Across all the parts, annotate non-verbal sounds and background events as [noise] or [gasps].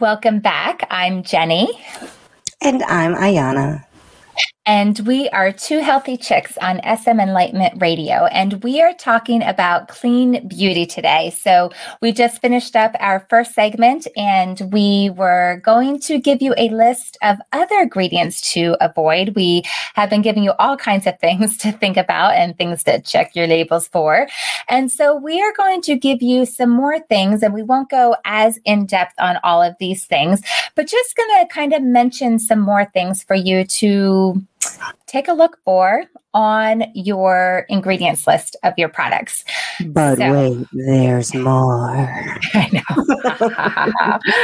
Welcome back. I'm Jenny. And I'm Ayana. And we are two healthy chicks on SM Enlightenment Radio. And we are talking about clean beauty today. So we just finished up our first segment and we were going to give you a list of other ingredients to avoid. We have been giving you all kinds of things to think about and things to check your labels for. And so we are going to give you some more things and we won't go as in depth on all of these things, but just going to kind of mention some more things for you to take a look for on your ingredients list of your products. But so, wait, there's more. [laughs] I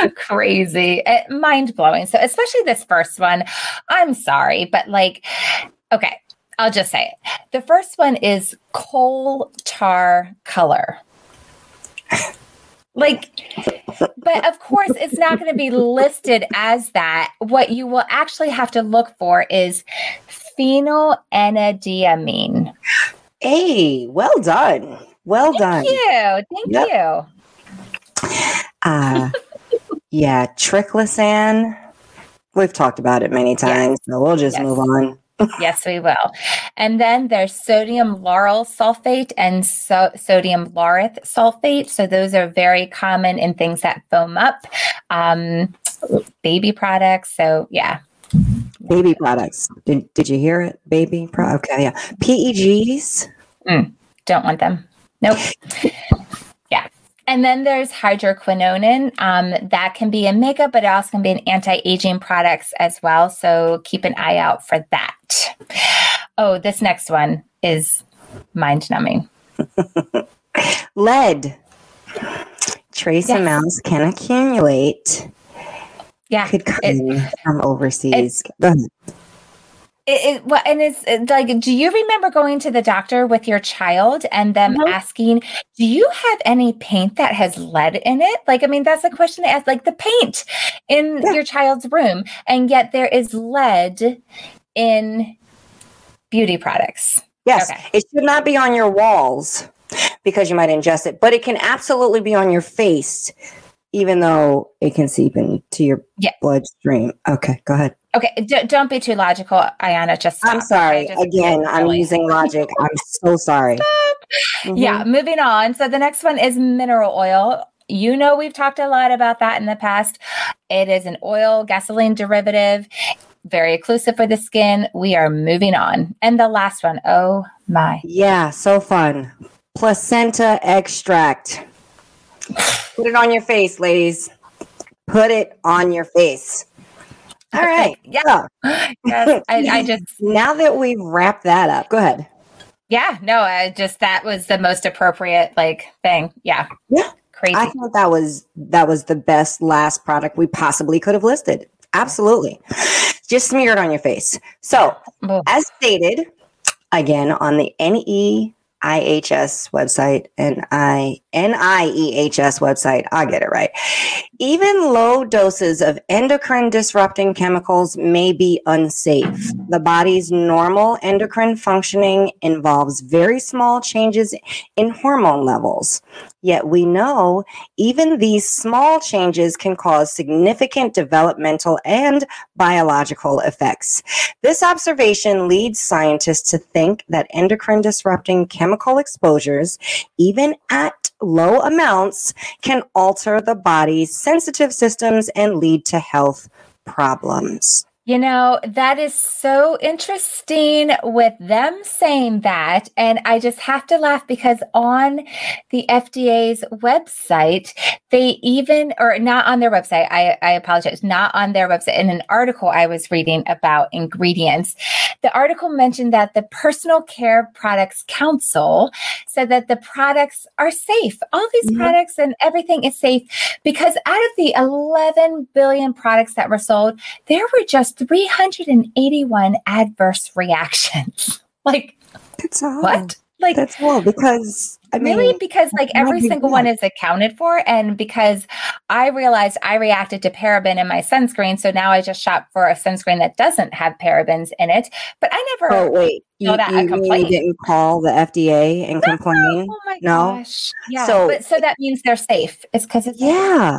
know. [laughs] Crazy. Eh, Mind blowing. So, especially this first one, I'm sorry, but like, okay, I'll just say it. The first one is coal tar color. [laughs] Like, but of course, it's not going to be listed as that. What you will actually have to look for is phenylenediamine. Hey, well done. Well Thank done. You. Thank yep. you. Uh, yeah, triclosan. We've talked about it many times, yes. so we'll just yes. move on yes, we will. And then there's sodium lauryl sulfate and so- sodium laureth sulfate. So those are very common in things that foam up, um, baby products. So yeah. Baby products. Did, did you hear it? Baby pro. Okay, yeah. PEGs. Mm, don't want them. Nope. [laughs] And then there's hydroquinone. Um, that can be in makeup, but it also can be in anti-aging products as well. So keep an eye out for that. Oh, this next one is mind numbing. [laughs] Lead. Trace yes. amounts can accumulate. Yeah. Could come it, from overseas. It, it, it, well, and it's, like, do you remember going to the doctor with your child and them mm-hmm. asking, do you have any paint that has lead in it? Like, I mean, that's a question they ask, like the paint in yeah. your child's room. And yet there is lead in beauty products. Yes. Okay. It should not be on your walls because you might ingest it, but it can absolutely be on your face even though it can seep into your yes. bloodstream. Okay, go ahead. Okay, D- don't be too logical, Ayana. Just stop. I'm sorry. Just Again, I'm using [laughs] logic. I'm so sorry. Mm-hmm. Yeah, moving on. So the next one is mineral oil. You know, we've talked a lot about that in the past. It is an oil, gasoline derivative, very occlusive for the skin. We are moving on. And the last one, oh my. Yeah, so fun. Placenta extract. Put it on your face, ladies. Put it on your face. All right. Yeah. [gasps] yes. I, I [laughs] just now that we've wrapped that up, go ahead. Yeah. No, I just that was the most appropriate like thing. Yeah. Yeah. Crazy. I thought that was that was the best last product we possibly could have listed. Absolutely. Just smear it on your face. So, as stated, again on the NE IHS website and I NIEHS website. I get it right. Even low doses of endocrine disrupting chemicals may be unsafe. The body's normal endocrine functioning involves very small changes in hormone levels. Yet we know even these small changes can cause significant developmental and biological effects. This observation leads scientists to think that endocrine disrupting chemical exposures, even at low amounts, can alter the body's sensitive systems and lead to health problems. You know, that is so interesting with them saying that. And I just have to laugh because on the FDA's website, they even, or not on their website, I, I apologize, not on their website, in an article I was reading about ingredients, the article mentioned that the Personal Care Products Council said that the products are safe. All these mm-hmm. products and everything is safe because out of the 11 billion products that were sold, there were just 381 adverse reactions. [laughs] like, that's all. What? Like, that's all because I mean, really because like every single one is accounted for, and because I realized I reacted to paraben in my sunscreen, so now I just shop for a sunscreen that doesn't have parabens in it. But I never. Oh wait, you, know, that you really didn't call the FDA and complain? Oh my no? gosh! Yeah, so but so that means they're safe. It's because it's yeah.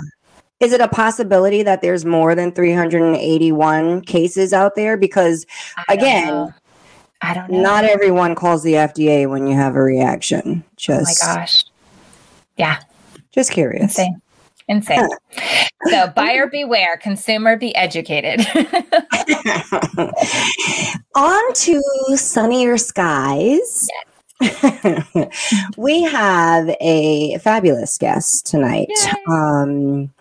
Is it a possibility that there's more than 381 cases out there? Because again, know. I don't know. Not everyone calls the FDA when you have a reaction. Just oh my gosh. Yeah. Just curious. Insane. Insane. so buyer beware, consumer be educated. [laughs] On to sunnier skies. Yes. [laughs] we have a fabulous guest tonight. Um,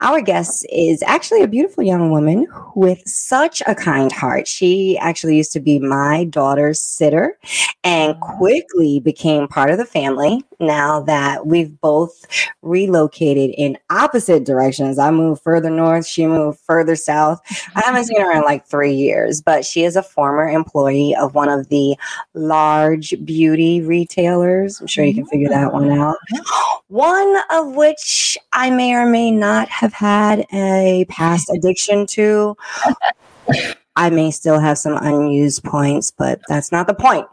our guest is actually a beautiful young woman with such a kind heart. She actually used to be my daughter's sitter and quickly became part of the family now that we've both relocated in opposite directions. I moved further north, she moved further south. I [laughs] haven't seen her in like three years, but she is a former employee of one of the large beauty retailers. I'm sure you can oh, figure that one out. One of which I may or may not have had a past addiction to. I may still have some unused points, but that's not the point.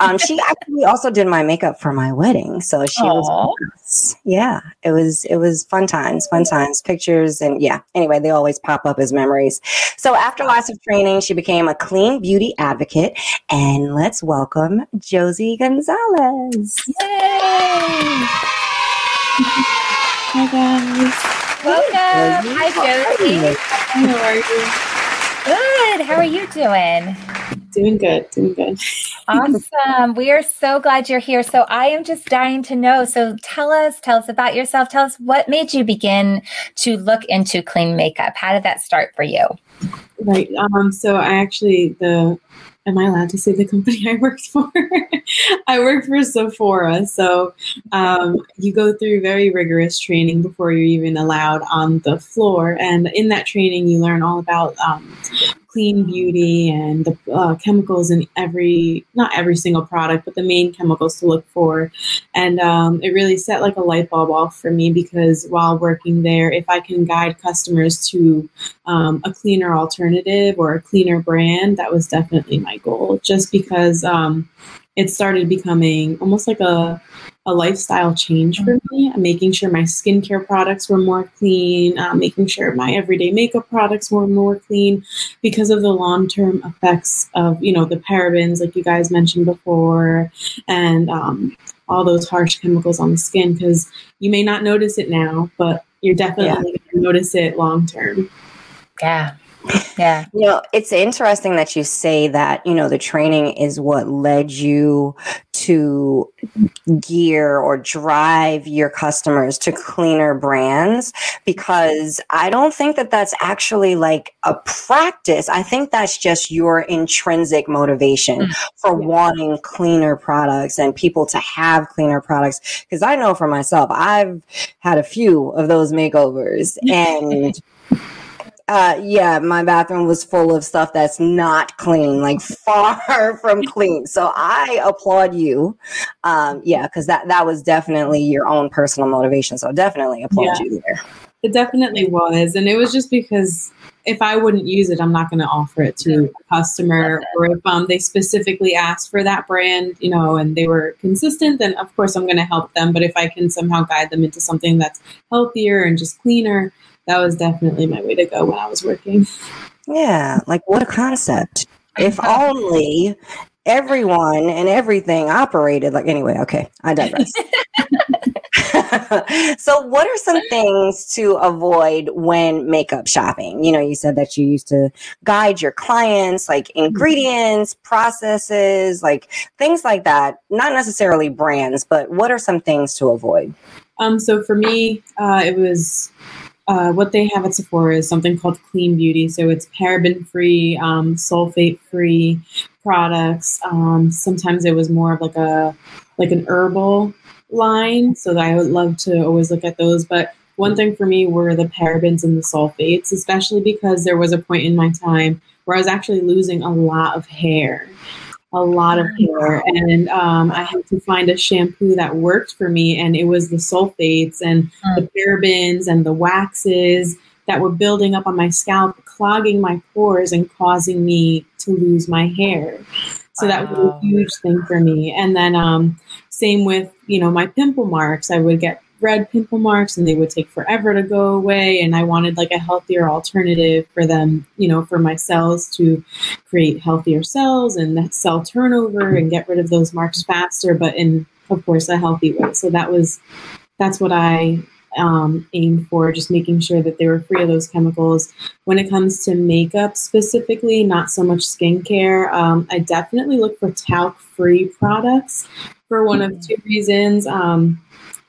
Um, she [laughs] actually also did my makeup for my wedding, so she Aww. was. Yeah, it was it was fun times, fun times, pictures, and yeah. Anyway, they always pop up as memories. So after lots of training, she became a clean beauty advocate, and let's welcome Josie Gonzalez. Yay! Hi guys. Welcome. Hi Josie. How are you? Good. How are you doing? Doing good. Doing good. awesome. We are so glad you're here. So I am just dying to know. So tell us, tell us about yourself. Tell us what made you begin to look into clean makeup. How did that start for you? Right. Um, so I actually the am I allowed to say the company I worked for? [laughs] I worked for Sephora. So um, you go through very rigorous training before you're even allowed on the floor. And in that training, you learn all about um, clean beauty and the uh, chemicals in every, not every single product, but the main chemicals to look for. And um, it really set like a light bulb off for me because while working there, if I can guide customers to um, a cleaner alternative or a cleaner brand, that was definitely my goal. Just because um, it started becoming almost like a a lifestyle change for me. making sure my skincare products were more clean, uh, making sure my everyday makeup products were more clean because of the long term effects of, you know, the parabens, like you guys mentioned before, and um, all those harsh chemicals on the skin. Because you may not notice it now, but you're definitely yeah. going to notice it long term. Yeah. Yeah. You know, it's interesting that you say that, you know, the training is what led you to gear or drive your customers to cleaner brands because I don't think that that's actually like a practice. I think that's just your intrinsic motivation mm-hmm. for wanting cleaner products and people to have cleaner products. Because I know for myself, I've had a few of those makeovers [laughs] and uh, yeah, my bathroom was full of stuff that's not clean, like [laughs] far from clean. So I applaud you. Um, yeah, because that that was definitely your own personal motivation. So definitely applaud yeah, you there. It definitely was, and it was just because if I wouldn't use it, I'm not going to offer it to a customer. Or if um, they specifically asked for that brand, you know, and they were consistent, then of course I'm going to help them. But if I can somehow guide them into something that's healthier and just cleaner, that was definitely my way to go when I was working. Yeah, like what a concept. If [laughs] only everyone and everything operated like anyway, okay, I digress. [laughs] [laughs] so what are some things to avoid when makeup shopping? You know, you said that you used to guide your clients like mm-hmm. ingredients, processes, like things like that. Not necessarily brands, but what are some things to avoid? Um, so for me, uh, it was uh, what they have at Sephora is something called Clean Beauty. So it's paraben free, um, sulfate free products. Um, sometimes it was more of like a like an herbal line. So I would love to always look at those. But one thing for me were the parabens and the sulfates, especially because there was a point in my time where I was actually losing a lot of hair a lot of hair and um, i had to find a shampoo that worked for me and it was the sulfates and the mm. parabens and the waxes that were building up on my scalp clogging my pores and causing me to lose my hair. So that was a huge thing for me. And then um, same with you know my pimple marks. I would get red pimple marks and they would take forever to go away. And I wanted like a healthier alternative for them, you know, for my cells to create healthier cells and that cell turnover and get rid of those marks faster, but in, of course, a healthy way. So that was, that's what I um, aimed for, just making sure that they were free of those chemicals. When it comes to makeup specifically, not so much skincare, um, I definitely look for talc free products for one of two reasons. Um,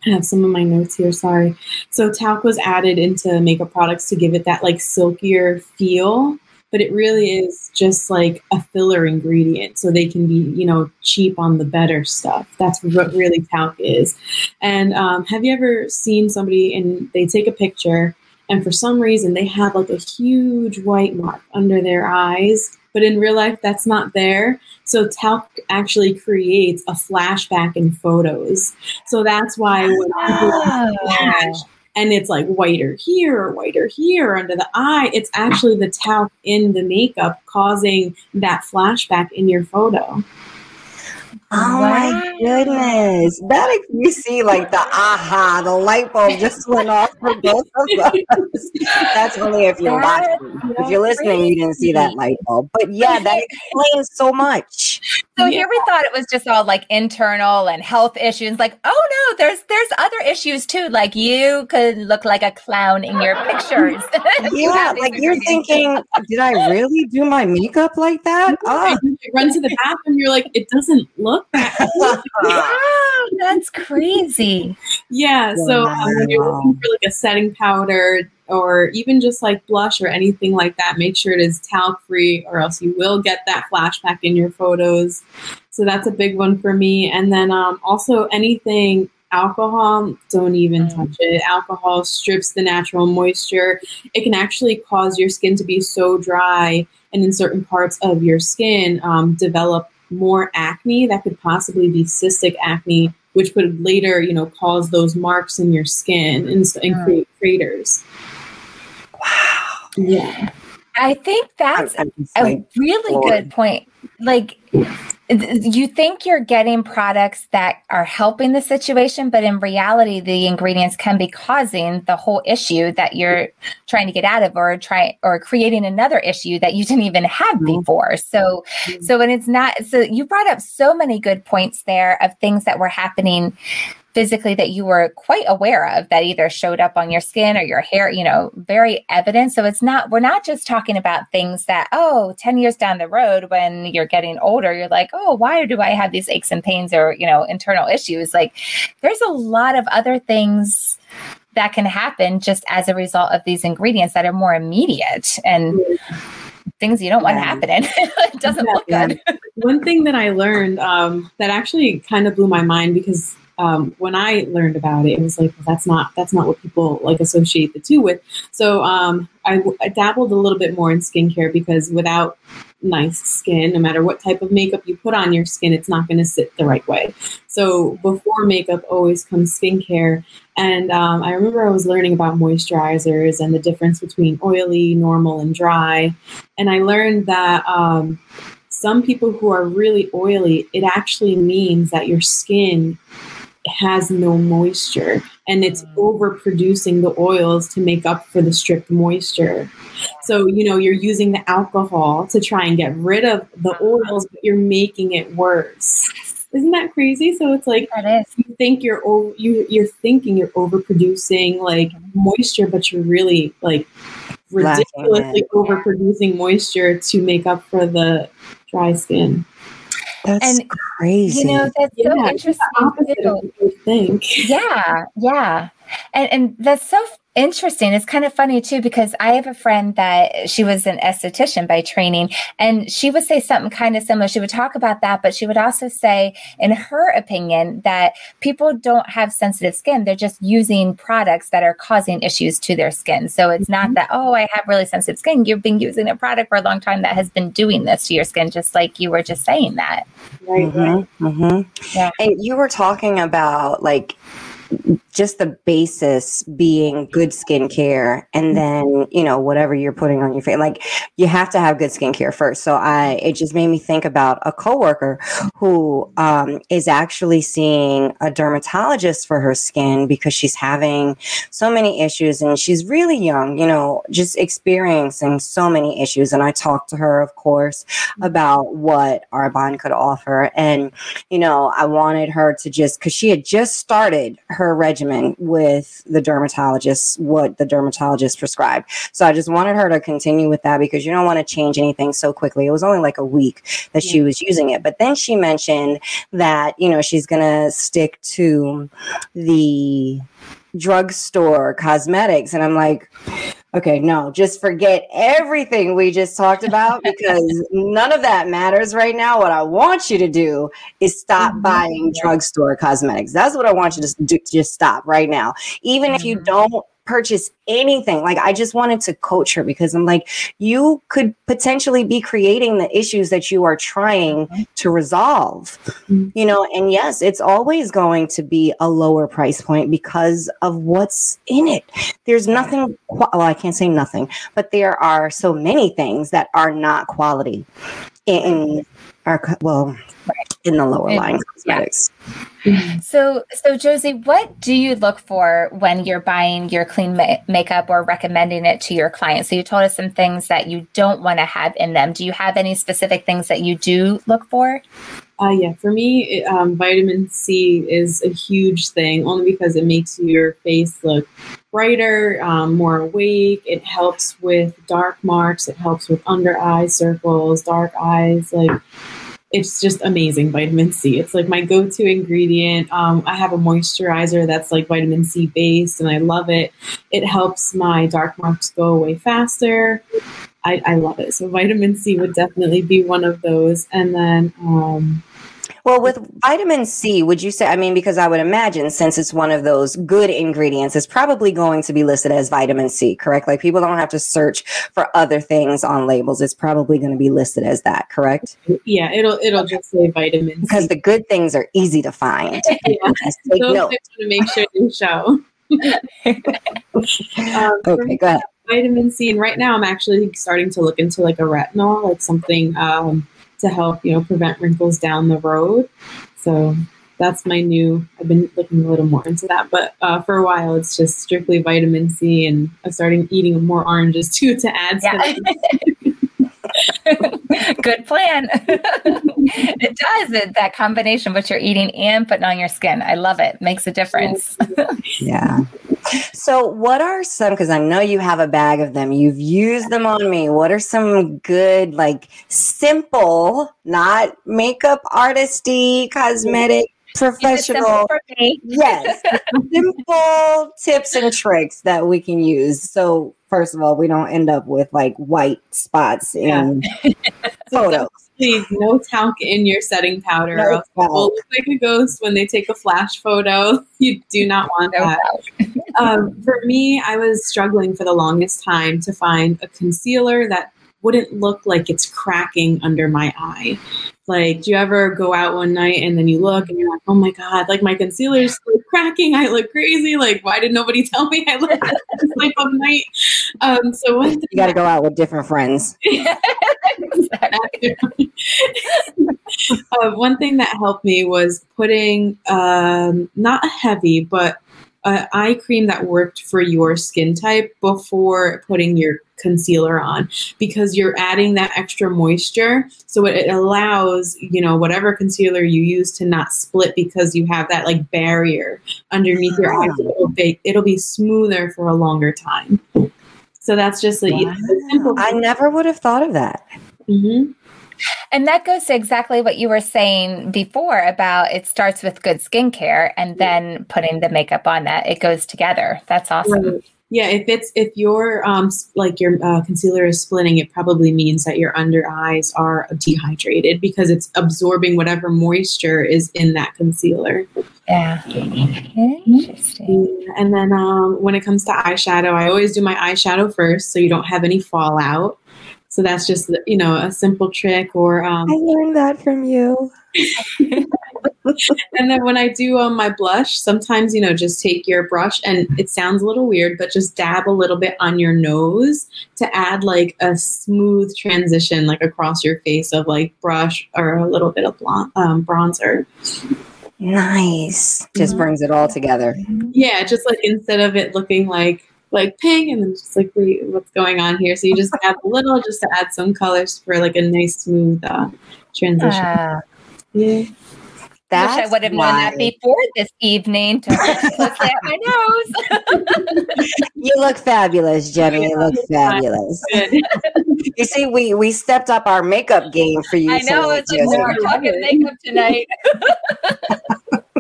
I have some of my notes here, sorry. So, talc was added into makeup products to give it that like silkier feel but it really is just like a filler ingredient so they can be you know cheap on the better stuff that's what really talc is and um, have you ever seen somebody and they take a picture and for some reason they have like a huge white mark under their eyes but in real life that's not there so talc actually creates a flashback in photos so that's why when people ah. flash and it's like whiter here or whiter here under the eye, it's actually the talc in the makeup causing that flashback in your photo. Oh wow. my goodness. That makes me see like the aha, the light bulb just went off for both of us. [laughs] That's only if you're watching. If you're listening, you didn't see that light bulb. But yeah, that [laughs] explains so much. So yeah. here we thought it was just all like internal and health issues. Like, oh no, there's there's other issues too. Like you could look like a clown in your pictures. [laughs] yeah, like you're thinking, did I really do my makeup like that? Oh. run to the bathroom, you're like, it doesn't look look [laughs] wow, that's crazy. Yeah. So um, when you're looking for like a setting powder or even just like blush or anything like that, make sure it is talc free or else you will get that flashback in your photos. So that's a big one for me. And then um, also anything alcohol, don't even mm. touch it. Alcohol strips the natural moisture. It can actually cause your skin to be so dry and in certain parts of your skin um, develop more acne that could possibly be cystic acne which could later you know cause those marks in your skin and, and mm. create craters. Wow. Yeah i think that's a really good point like you think you're getting products that are helping the situation, but in reality, the ingredients can be causing the whole issue that you're trying to get out of, or try or creating another issue that you didn't even have mm-hmm. before. So, mm-hmm. so when it's not, so you brought up so many good points there of things that were happening physically that you were quite aware of that either showed up on your skin or your hair, you know, very evident. So it's not, we're not just talking about things that, oh, 10 years down the road when you're getting older, you're like, oh, why do I have these aches and pains or, you know, internal issues? Like there's a lot of other things that can happen just as a result of these ingredients that are more immediate and things you don't want to happen [laughs] it doesn't yeah, look good. One thing that I learned um, that actually kind of blew my mind because um, when I learned about it, it was like, well, that's not that's not what people like associate the two with. So um, I, I dabbled a little bit more in skincare because without nice skin, no matter what type of makeup you put on your skin, it's not going to sit the right way. So before makeup, always comes skincare. And um, I remember I was learning about moisturizers and the difference between oily, normal, and dry. And I learned that um, some people who are really oily, it actually means that your skin has no moisture and it's mm. overproducing the oils to make up for the stripped moisture. So, you know, you're using the alcohol to try and get rid of the oils, but you're making it worse. Isn't that crazy? So it's like you think you're over, you you're thinking you're overproducing like mm-hmm. moisture, but you're really like ridiculously overproducing moisture to make up for the dry skin. That's and, crazy. You know, that's yeah, so interesting. Think. Yeah, yeah. And and that's so interesting. It's kind of funny too because I have a friend that she was an esthetician by training, and she would say something kind of similar. She would talk about that, but she would also say, in her opinion, that people don't have sensitive skin. They're just using products that are causing issues to their skin. So it's not mm-hmm. that, oh, I have really sensitive skin. You've been using a product for a long time that has been doing this to your skin, just like you were just saying that. Right. Mm-hmm, mm-hmm. Yeah. And you were talking about like just the basis being good skincare and then you know whatever you're putting on your face like you have to have good skincare first. So i it just made me think about a coworker who um, is actually seeing a dermatologist for her skin because she's having so many issues and she's really young you know just experiencing so many issues. And i talked to her of course about what arbonne could offer. And you know i wanted her to just because she had just started her regimen regimen with the dermatologist, what the dermatologist prescribed. So I just wanted her to continue with that because you don't want to change anything so quickly. It was only like a week that yeah. she was using it. But then she mentioned that, you know, she's going to stick to the drugstore cosmetics. And I'm like, okay, no, just forget everything we just talked about because [laughs] none of that matters right now. What I want you to do is stop mm-hmm. buying drugstore cosmetics. That's what I want you to do. Just stop right now. Even mm-hmm. if you mm-hmm. don't purchase anything. Like I just wanted to coach her because I'm like, you could potentially be creating the issues that you are trying mm-hmm. to resolve. Mm-hmm. You know, and yes, it's always going to be a lower price point because of what's in it. There's nothing well, I can't say nothing, but there are so many things that are not quality in our well in the lower line cosmetics. Yeah. So, so Josie, what do you look for when you're buying your clean ma- makeup or recommending it to your clients? So, you told us some things that you don't want to have in them. Do you have any specific things that you do look for? Uh, yeah, for me, it, um, vitamin C is a huge thing only because it makes your face look brighter, um, more awake. It helps with dark marks. It helps with under eye circles, dark eyes. Like it's just amazing vitamin C. It's like my go to ingredient. Um, I have a moisturizer that's like vitamin C based and I love it. It helps my dark marks go away faster. I, I love it. So, vitamin C would definitely be one of those. And then, um, well, with vitamin C, would you say, I mean, because I would imagine since it's one of those good ingredients, it's probably going to be listed as vitamin C, correct? Like people don't have to search for other things on labels. It's probably going to be listed as that, correct? Yeah, it'll it'll just say vitamin Because the good things are easy to find. [laughs] yeah. Take Those to make sure they show. [laughs] [laughs] um, okay, go ahead. Vitamin C, and right now I'm actually starting to look into like a retinol, like something um, to help you know prevent wrinkles down the road. So that's my new. I've been looking a little more into that, but uh, for a while it's just strictly vitamin C, and I'm starting eating more oranges too to add. Yeah. [laughs] Good plan. [laughs] it does it, that combination, of what you're eating and putting on your skin. I love it. Makes a difference. yeah. So, what are some, because I know you have a bag of them, you've used them on me. What are some good, like simple, not makeup artisty, cosmetic professional yes simple tips and tricks that we can use. So first of all we don't end up with like white spots in yeah. [laughs] photos please no talc in your setting powder. No will look like a ghost when they take a flash photo. [laughs] You do not want no that um, for me i was struggling for the longest time to find a concealer that wouldn't look like it's cracking under my eye. Like, do you ever go out one night and then you look and you're like, oh my God, like my concealer's like cracking. I look crazy. Like, why did nobody [laughs] tell me I look like this type of night? Um, so you got to go out with different friends. [laughs] uh, one thing that helped me was putting um, not heavy, but an eye cream that worked for your skin type before putting your concealer on because you're adding that extra moisture so it allows you know whatever concealer you use to not split because you have that like barrier underneath your eyes it'll be, it'll be smoother for a longer time so that's just a, wow. a simple i never would have thought of that mm-hmm. And that goes to exactly what you were saying before about it starts with good skincare and then putting the makeup on that. It goes together. That's awesome. Right. Yeah, if it's if your um like your uh, concealer is splitting, it probably means that your under eyes are dehydrated because it's absorbing whatever moisture is in that concealer. Yeah. Interesting. And then um, when it comes to eyeshadow, I always do my eyeshadow first, so you don't have any fallout. So that's just you know a simple trick. Or um, I learned that from you. [laughs] and then when I do um, my blush, sometimes you know just take your brush and it sounds a little weird, but just dab a little bit on your nose to add like a smooth transition like across your face of like brush or a little bit of blonde, um, bronzer. Nice. Just mm-hmm. brings it all together. Yeah, just like instead of it looking like like pink and then just like what's going on here. So you just add a little just to add some colors for like a nice smooth uh, transition. Uh, yeah. That's Wish I would have known that before this evening. To [laughs] my nose. [laughs] you look fabulous, Jenny. You look [laughs] fabulous. you see, we we stepped up our makeup game for you. I know. It's like we're talking makeup tonight.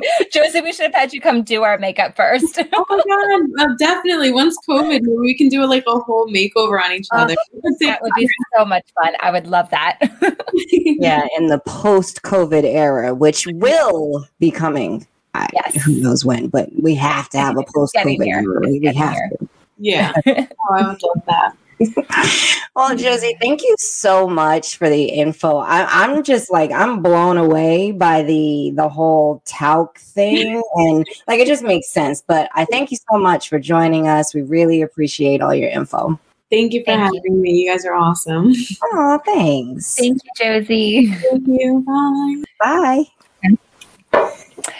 [laughs] Josie, we should have had you come do our makeup first. [laughs] oh my god, uh, definitely. Once COVID, we can do like a whole makeover on each other. that would be so much fun. I would love that. [laughs] yeah, in the post-COVID era, which will be coming. I, yes. Who knows when? But we have to have a post-COVID era. We have here. to. Yeah. oh, I would love that. Well, Josie, thank you so much for the info. I, am just like I'm blown away by the the whole talc thing, and like it just makes sense. But I thank you so much for joining us. We really appreciate all your info. Thank you for thank having you. me. You guys are awesome. Oh, thanks. Thank you, Josie. Thank you. Bye. Bye.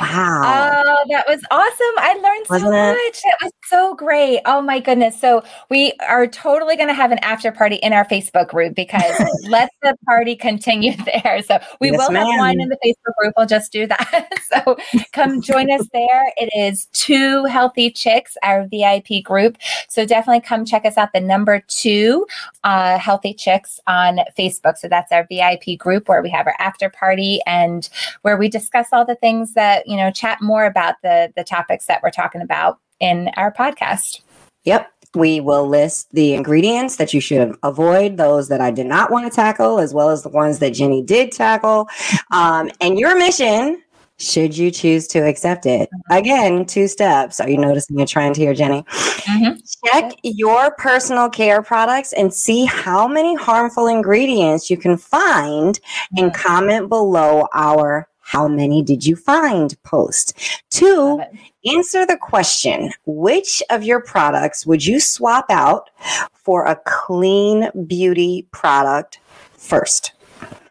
Wow. Oh, that was awesome. I learned Wasn't so much. It? That was so great. Oh my goodness. So we are totally going to have an after party in our Facebook group because [laughs] let the party continue [laughs] there. So we yes, will ma'am. have one in the Facebook group. We'll just do that. [laughs] so come join us there. It is two healthy chicks, our VIP group. So definitely come check us out. The number two uh, healthy chicks on Facebook. So that's our VIP group where we have our after party and where we discuss all the things that you know chat more about the the topics that we're talking about in our podcast. Yep. We will list the ingredients that you should avoid, those that I did not want to tackle, as well as the ones that Jenny did tackle. Um, and your mission should you choose to accept it. Again, two steps. Are you noticing a trend here, Jenny? Mm-hmm. Check your personal care products and see how many harmful ingredients you can find and comment below our how many did you find post? Two, answer the question which of your products would you swap out for a clean beauty product first?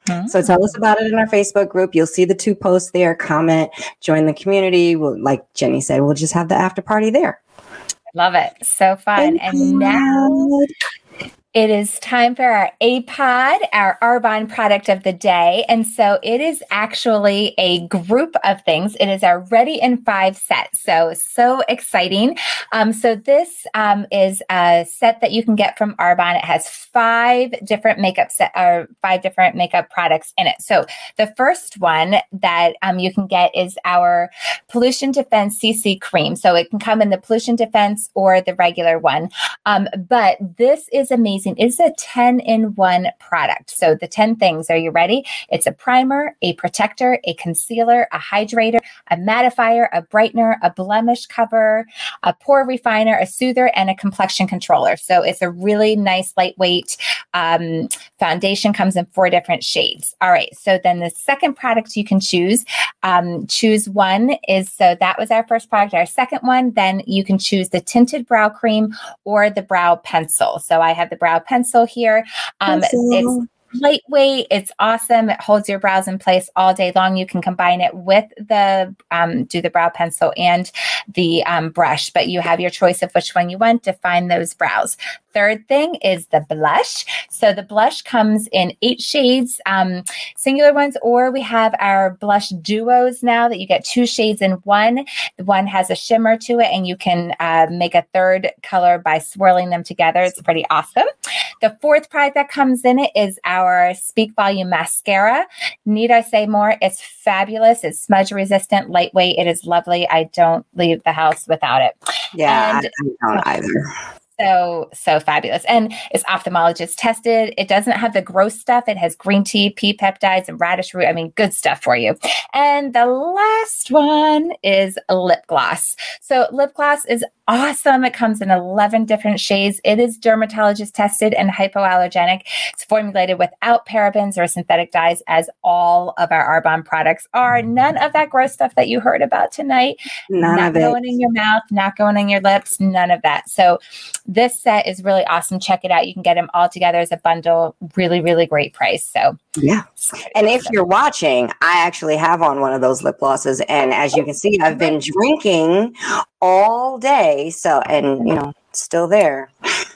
Mm-hmm. So tell us about it in our Facebook group. You'll see the two posts there. Comment, join the community. We'll, like Jenny said, we'll just have the after party there. Love it. So fun. Thank and now it is time for our APOD, our Arbonne product of the day. And so it is actually a group of things. It is our Ready in Five set. So, so exciting. Um, so, this um, is a set that you can get from Arbonne. It has five different makeup set or five different makeup products in it. So, the first one that um, you can get is our Pollution Defense CC cream. So, it can come in the Pollution Defense or the regular one. Um, but this is amazing It's a 10 in one product. So the 10 things, are you ready? It's a primer, a protector, a concealer, a hydrator, a mattifier, a brightener, a blemish cover, a pore refiner, a soother, and a complexion controller. So it's a really nice, lightweight um, foundation, comes in four different shades. All right. So then the second product you can choose, um, choose one is so that was our first product. Our second one, then you can choose the tinted brow cream or the brow pencil. So I have the brow pencil here. Um, pencil. It's lightweight. It's awesome. It holds your brows in place all day long. You can combine it with the um, do the brow pencil and the um, brush, but you have your choice of which one you want to find those brows third thing is the blush. So the blush comes in eight shades, um, singular ones, or we have our blush duos now that you get two shades in one. One has a shimmer to it, and you can uh, make a third color by swirling them together. It's pretty awesome. The fourth product that comes in it is our Speak Volume Mascara. Need I say more? It's fabulous. It's smudge resistant, lightweight. It is lovely. I don't leave the house without it. Yeah, and, I don't [laughs] either so so fabulous and it's ophthalmologist tested it doesn't have the gross stuff it has green tea pea peptides and radish root i mean good stuff for you and the last one is lip gloss so lip gloss is awesome. It comes in 11 different shades. It is dermatologist tested and hypoallergenic. It's formulated without parabens or synthetic dyes, as all of our Arbonne products are. None of that gross stuff that you heard about tonight. None not of it. going in your mouth, not going in your lips, none of that. So this set is really awesome. Check it out. You can get them all together as a bundle. Really, really great price. So yeah. And if you're watching, I actually have on one of those lip glosses. And as you can see, I've been drinking all day. So, and you know, still there.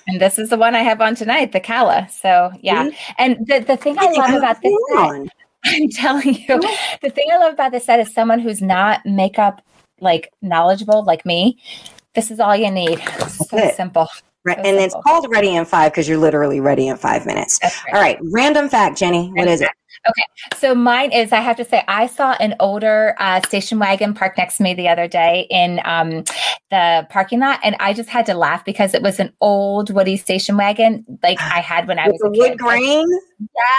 And this is the one I have on tonight, the Kala. So yeah. Mm-hmm. And the, the thing I, I love about this set, [laughs] I'm telling you, the thing I love about this set is someone who's not makeup like knowledgeable like me. This is all you need. So it. simple. Right. So and simple. it's called ready in five because you're literally ready in five minutes. Right. All right. Random fact, Jenny. What is it? Okay. So mine is, I have to say, I saw an older uh, station wagon parked next to me the other day in um, the parking lot. And I just had to laugh because it was an old Woody station wagon like [gasps] I had when I was a wood grain?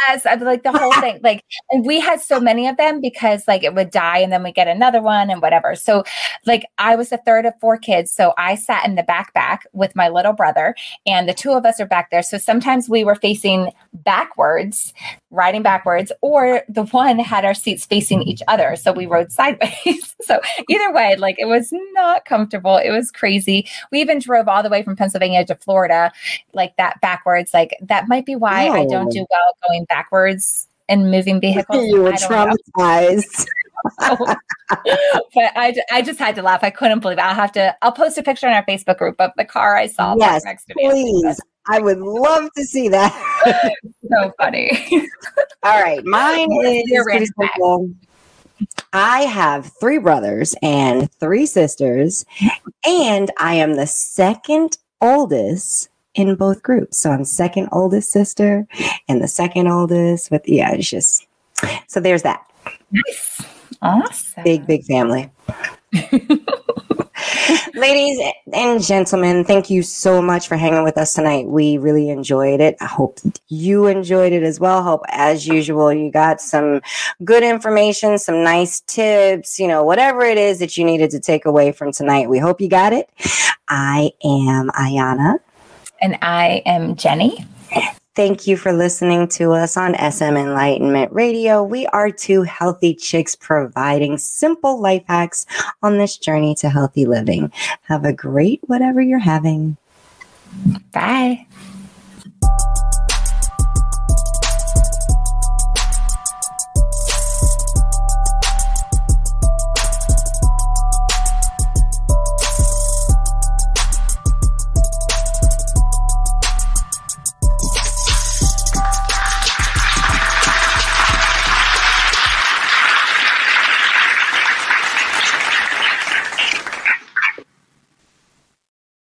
Yes. I like the whole thing. Like, and we had so many of them because like it would die and then we get another one and whatever. So like I was the third of four kids. So I sat in the back back with my little brother and the two of us are back there. So sometimes we were facing backwards, riding backwards, or the one had our seats facing each other. So we rode sideways. [laughs] so either way, like it was not comfortable. It was crazy. We even drove all the way from Pennsylvania to Florida, like that backwards. Like that might be why I don't do well going backwards and moving vehicles. You were traumatized. [laughs] but I, I just had to laugh. I couldn't believe it. I'll have to, I'll post a picture in our Facebook group of the car I saw yes, next to me. Please. I would love to see that. [laughs] [laughs] so funny. All right. Mine is pretty simple. I have three brothers and three sisters, and I am the second oldest in both groups. So I'm second oldest sister and the second oldest with, yeah, it's just, so there's that. Nice. Awesome. Big, big family. [laughs] Ladies and gentlemen, thank you so much for hanging with us tonight. We really enjoyed it. I hope you enjoyed it as well. Hope, as usual, you got some good information, some nice tips, you know, whatever it is that you needed to take away from tonight. We hope you got it. I am Ayana. And I am Jenny. Thank you for listening to us on SM Enlightenment Radio. We are two healthy chicks providing simple life hacks on this journey to healthy living. Have a great whatever you're having. Bye.